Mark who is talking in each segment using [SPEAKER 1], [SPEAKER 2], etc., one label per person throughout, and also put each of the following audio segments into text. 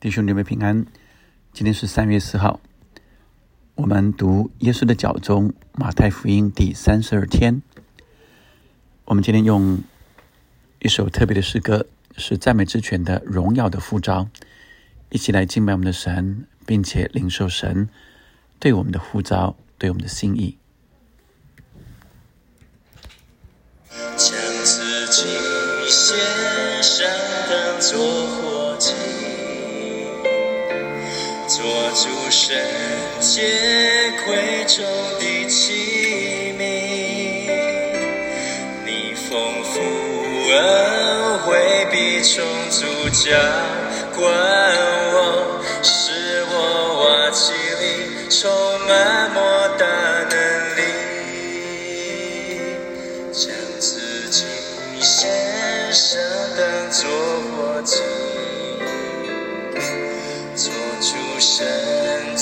[SPEAKER 1] 弟兄姊妹平安，今天是三月四号，我们读耶稣的脚中马太福音第三十二天。我们今天用一首特别的诗歌，是赞美之泉的荣耀的呼召，一起来敬拜我们的神，并且领受神对我们的呼召，对我们的心意。
[SPEAKER 2] 将自己献上，当作主圣洁贵重的器皿。你丰富恩惠必充足浇灌我，使我瓦器里充满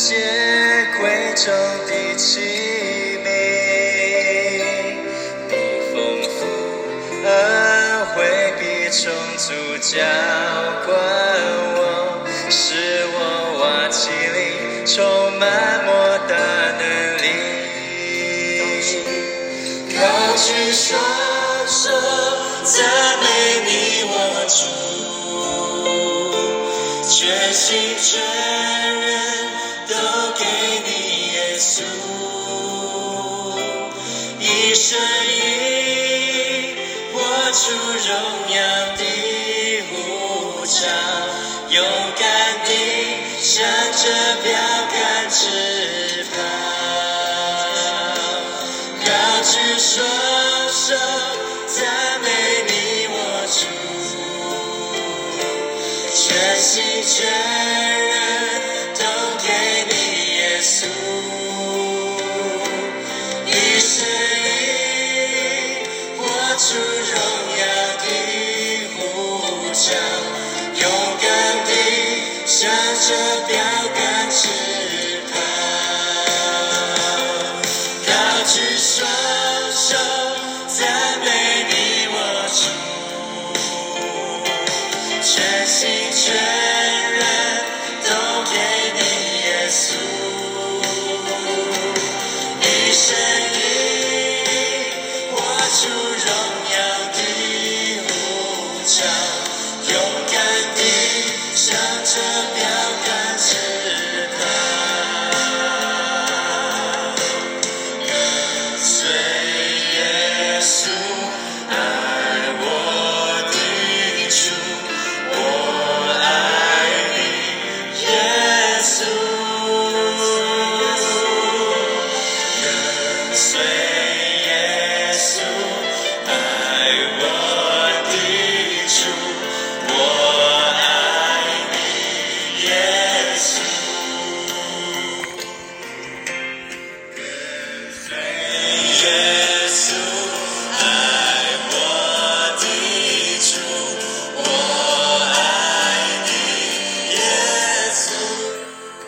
[SPEAKER 2] 洁贵重的器皿。你丰富恩惠必充足浇灌我，使我瓦器里充满莫大能力。高举双手，赞美你我主，全心全荣耀的呼召，勇敢地向着标杆直跑。高举双手，赞美你我主，全心全地向着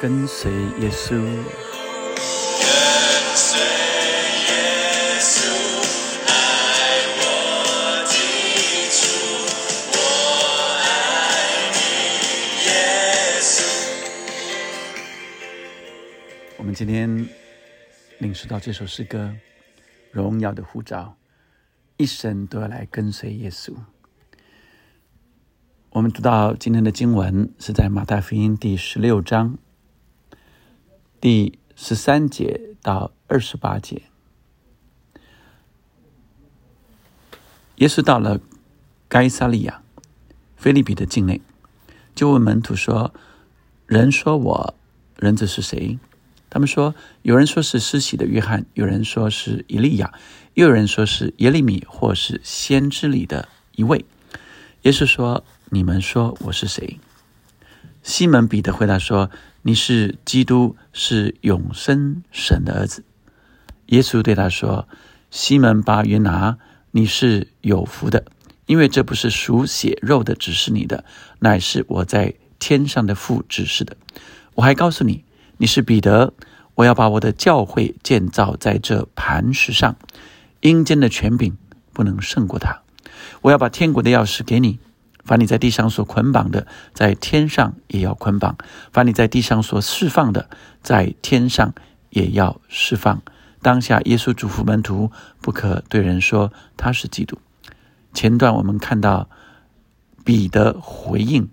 [SPEAKER 1] 跟随耶稣，
[SPEAKER 2] 跟随耶稣，爱我的主，我爱你，耶稣。
[SPEAKER 1] 我们今天领受到这首诗歌《荣耀的呼召》，一生都要来跟随耶稣。我们读到今天的经文是在马太福音第十六章第十三节到二十八节。耶稣到了该撒利亚，菲利比的境内，就问门徒说：“人说我人子是谁？”他们说：“有人说是施洗的约翰，有人说是以利亚，又有人说是耶利米，或是先知里的一位。”耶稣说：“你们说我是谁？”西门彼得回答说：“你是基督，是永生神的儿子。”耶稣对他说：“西门巴约拿，你是有福的，因为这不是属血肉的指示你的，乃是我在天上的父指示的。我还告诉你，你是彼得，我要把我的教会建造在这磐石上，阴间的权柄不能胜过他。我要把天国的钥匙给你，凡你在地上所捆绑的，在天上也要捆绑；凡你在地上所释放的，在天上也要释放。当下，耶稣嘱咐门徒不可对人说他是基督。前段我们看到彼得回应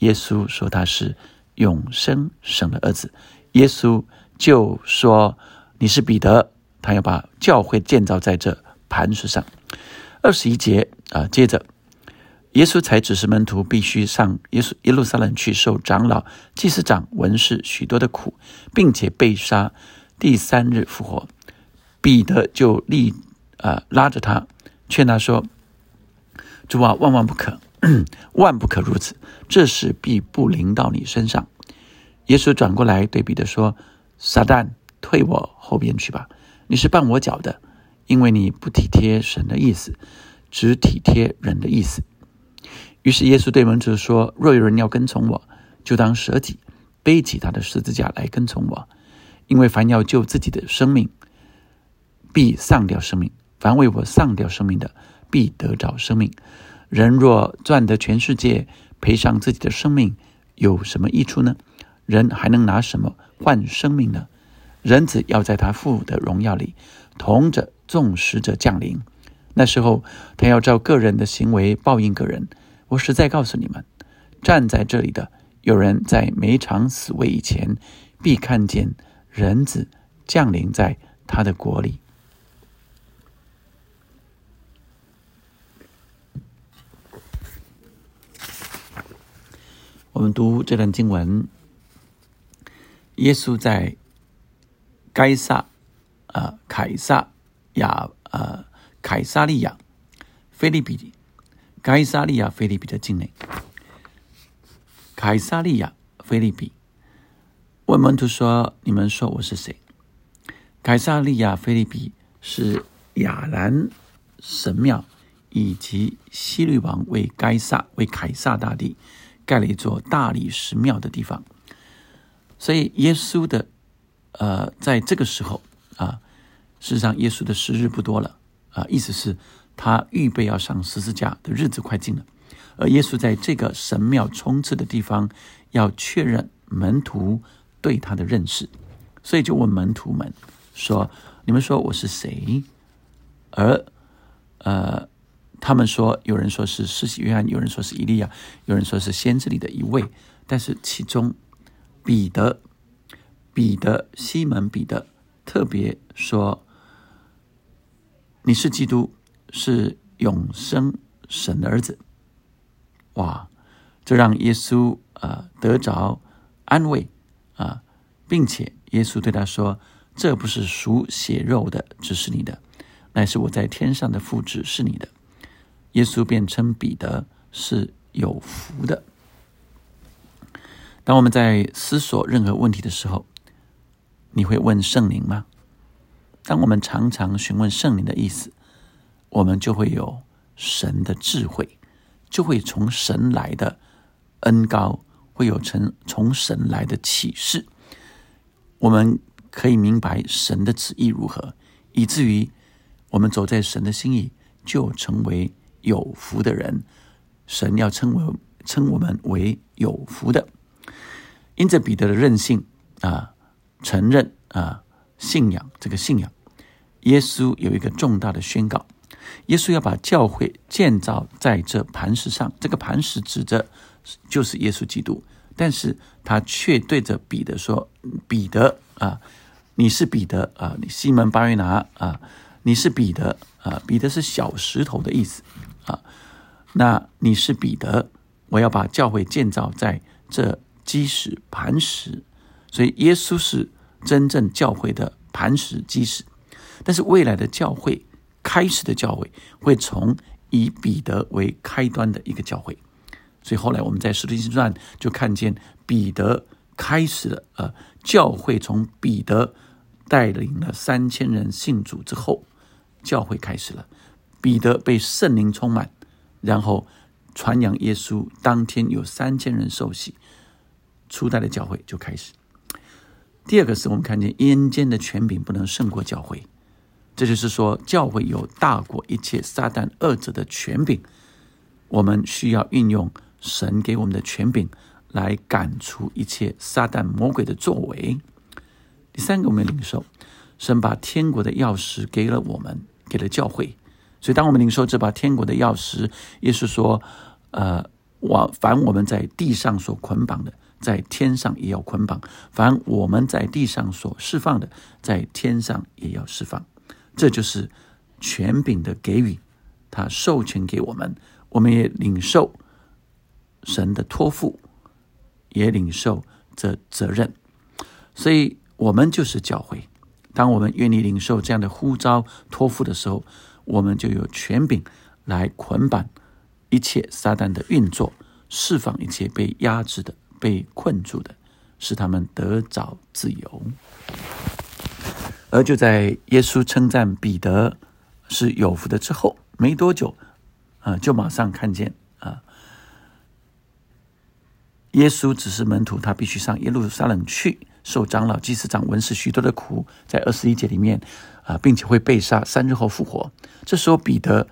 [SPEAKER 1] 耶稣说他是永生神的儿子，耶稣就说你是彼得，他要把教会建造在这磐石上。二十一节啊，接着。耶稣才指示门徒必须上耶稣耶路撒冷去受长老、祭司长、文士许多的苦，并且被杀，第三日复活。彼得就立啊拉着他，劝他说：“主啊，万万不可，万不可如此，这事必不临到你身上。”耶稣转过来对彼得说：“撒旦，退我后边去吧！你是绊我脚的，因为你不体贴神的意思，只体贴人的意思。”于是耶稣对门徒说：“若有人要跟从我，就当舍己，背起他的十字架来跟从我。因为凡要救自己的生命，必丧掉生命；凡为我丧掉生命的，必得着生命。人若赚得全世界，赔上自己的生命，有什么益处呢？人还能拿什么换生命呢？人子要在他父的荣耀里，同着众使者降临。那时候，他要照个人的行为报应个人。”我实在告诉你们，站在这里的有人在每场死位以前，必看见人子降临在他的国里。我们读这段经文，耶稣在该撒啊凯撒亚呃凯撒利亚菲利比。该萨利亚菲利比的境内，凯撒利亚菲利比问门徒说：“你们说我是谁？”凯撒利亚菲利比是亚兰神庙以及希律王为该撒为凯撒大帝盖了一座大理石庙的地方。所以耶稣的呃，在这个时候啊，事实上耶稣的时日不多了啊，意思是。他预备要上十字架的日子快近了，而耶稣在这个神庙冲刺的地方，要确认门徒对他的认识，所以就问门徒们说：“你们说我是谁？”而呃，他们说，有人说是施洗约翰，有人说是以利亚，有人说是先知里的一位。但是其中彼得、彼得、西门彼得特别说：“你是基督。”是永生神的儿子，哇！这让耶稣啊得着安慰啊，并且耶稣对他说：“这不是属血肉的指示你的，乃是我在天上的父指示你的。”耶稣便称彼得是有福的。当我们在思索任何问题的时候，你会问圣灵吗？当我们常常询问圣灵的意思。我们就会有神的智慧，就会从神来的恩高，会有从从神来的启示。我们可以明白神的旨意如何，以至于我们走在神的心意，就成为有福的人。神要称为称我们为有福的，因着彼得的任性啊，承认啊，信仰这个信仰，耶稣有一个重大的宣告。耶稣要把教会建造在这磐石上，这个磐石指着就是耶稣基督，但是他却对着彼得说：“彼得啊，你是彼得啊，你西门巴约拿啊，你是彼得啊，彼得是小石头的意思啊，那你是彼得，我要把教会建造在这基石磐石，所以耶稣是真正教会的磐石基石，但是未来的教会。”开始的教会会从以彼得为开端的一个教会，所以后来我们在使徒行传就看见彼得开始了，呃，教会从彼得带领了三千人信主之后，教会开始了。彼得被圣灵充满，然后传扬耶稣，当天有三千人受洗，初代的教会就开始。第二个是我们看见阴间的权柄不能胜过教会。这就是说，教会有大过一切撒旦恶者的权柄，我们需要运用神给我们的权柄来赶出一切撒旦魔鬼的作为。第三个，我们领受神把天国的钥匙给了我们，给了教会。所以，当我们领受这把天国的钥匙，耶稣说：“呃，我凡我们在地上所捆绑的，在天上也要捆绑；凡我们在地上所释放的，在天上也要释放。”这就是权柄的给予，他授权给我们，我们也领受神的托付，也领受这责任。所以，我们就是教会。当我们愿意领受这样的呼召托付的时候，我们就有权柄来捆绑一切撒旦的运作，释放一切被压制的、被困住的，使他们得着自由。而就在耶稣称赞彼得是有福的之后，没多久，啊，就马上看见啊，耶稣只是门徒，他必须上耶路撒冷去。受长老、祭司长、文士许多的苦，在二十一节里面，啊，并且会被杀，三日后复活。这时候，彼得，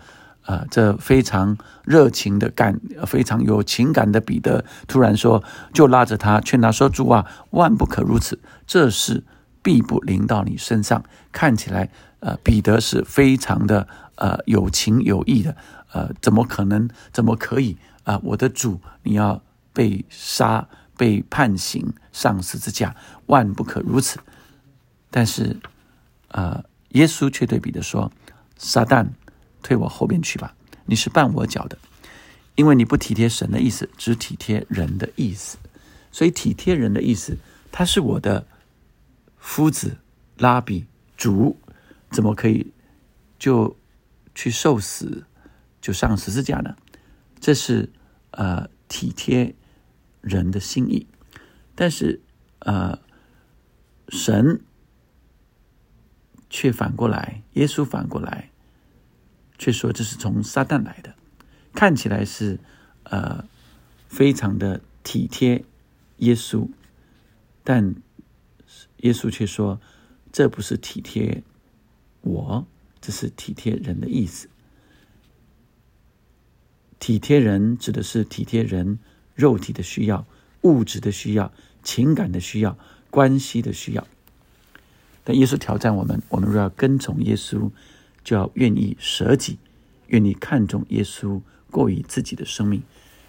[SPEAKER 1] 啊，这非常热情的感，非常有情感的彼得，突然说，就拉着他劝他说：“主啊，万不可如此，这是必不临到你身上。”看起来，呃，彼得是非常的，呃，有情有义的，呃，怎么可能？怎么可以？啊，我的主，你要被杀？被判刑上十字架，万不可如此。但是，呃，耶稣却对彼得说：“撒旦，退我后边去吧！你是绊我脚的，因为你不体贴神的意思，只体贴人的意思。所以体贴人的意思，他是我的夫子拉比主，怎么可以就去受死，就上十字架呢？这是呃体贴。”人的心意，但是，呃，神却反过来，耶稣反过来，却说这是从撒旦来的，看起来是呃非常的体贴耶稣，但耶稣却说这不是体贴我，这是体贴人的意思。体贴人指的是体贴人。肉体的需要、物质的需要、情感的需要、关系的需要，但耶稣挑战我们：我们若要跟从耶稣，就要愿意舍己，愿意看重耶稣过于自己的生命。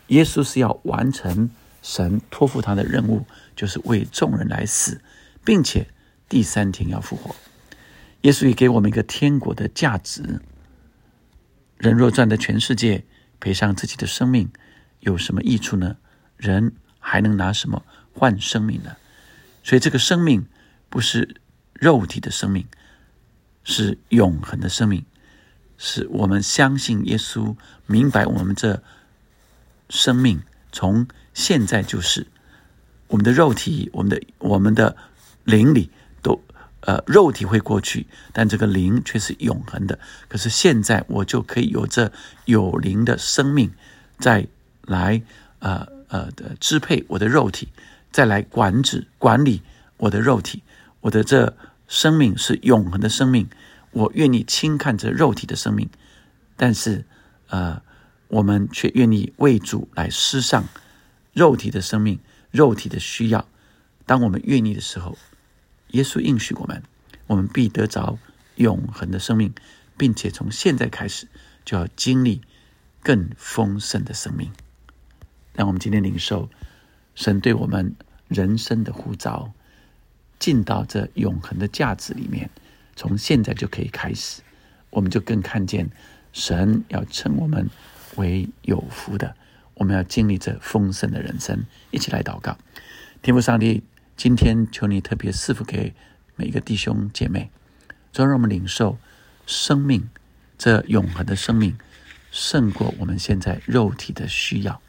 [SPEAKER 1] 耶稣是要完成神托付他的任务，就是为众人来死，并且第三天要复活。耶稣也给我们一个天国的价值：人若赚得全世界，赔上自己的生命。有什么益处呢？人还能拿什么换生命呢？所以，这个生命不是肉体的生命，是永恒的生命。是我们相信耶稣，明白我们这生命从现在就是我们的肉体，我们的我们的灵里都呃，肉体会过去，但这个灵却是永恒的。可是现在，我就可以有这有灵的生命在。来，呃呃的支配我的肉体，再来管制管理我的肉体，我的这生命是永恒的生命，我愿意轻看这肉体的生命，但是，呃，我们却愿意为主来施上肉体的生命，肉体的需要。当我们愿意的时候，耶稣应许我们，我们必得着永恒的生命，并且从现在开始就要经历更丰盛的生命。让我们今天领受神对我们人生的呼召，进到这永恒的价值里面，从现在就可以开始，我们就更看见神要称我们为有福的，我们要经历这丰盛的人生。一起来祷告，天父上帝，今天求你特别赐福给每一个弟兄姐妹，就让我们领受生命这永恒的生命，胜过我们现在肉体的需要。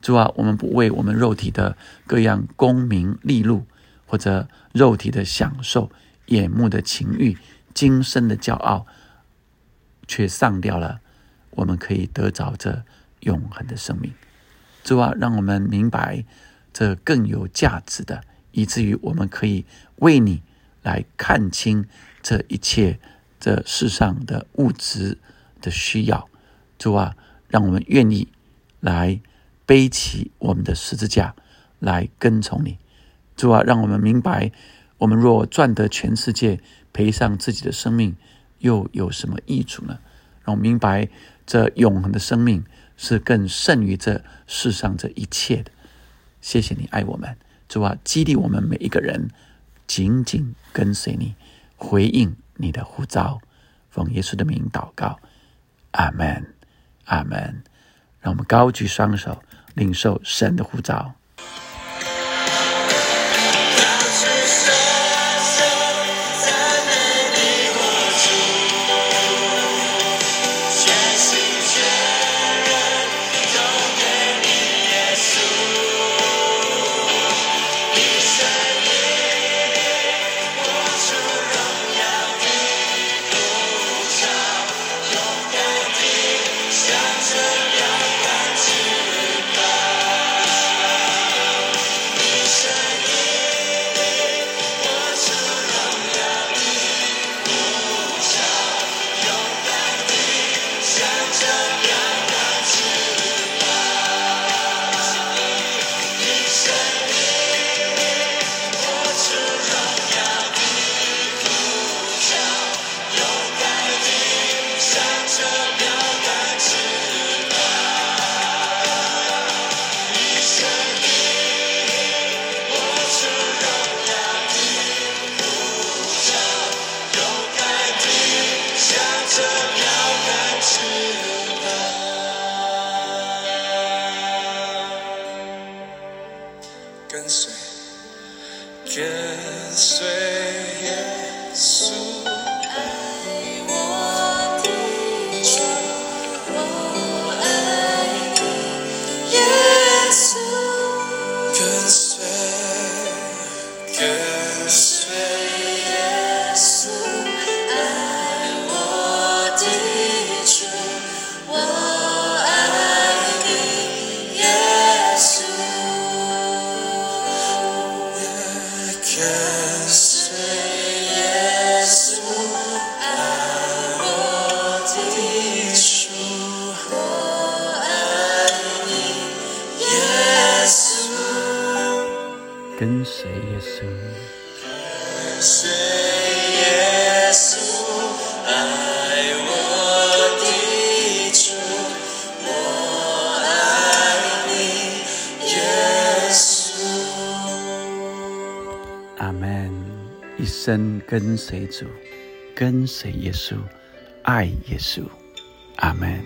[SPEAKER 1] 主啊，我们不为我们肉体的各样功名利禄，或者肉体的享受、眼目的情欲、今生的骄傲，却丧掉了我们可以得着这永恒的生命。主啊，让我们明白这更有价值的，以至于我们可以为你来看清这一切这世上的物质的需要。主啊，
[SPEAKER 2] 让我们愿意来背起我们的十字架来跟从你。主啊，让我们明白，我们若赚得全世界，赔上自己的生命，又有什么益处呢？让我们明白，这永恒的生命是更胜于这世上这一切的。谢谢你爱我们，主啊，激励我们每一个人紧紧跟随你，回应你的呼召。奉耶稣的名祷告，阿门，阿门。让我们高举双手，领受神的呼召。跟随耶稣，
[SPEAKER 3] 随耶稣，爱我的主，我爱你，耶稣。
[SPEAKER 2] 阿门。一生跟随主，跟随耶稣，爱耶稣。阿门。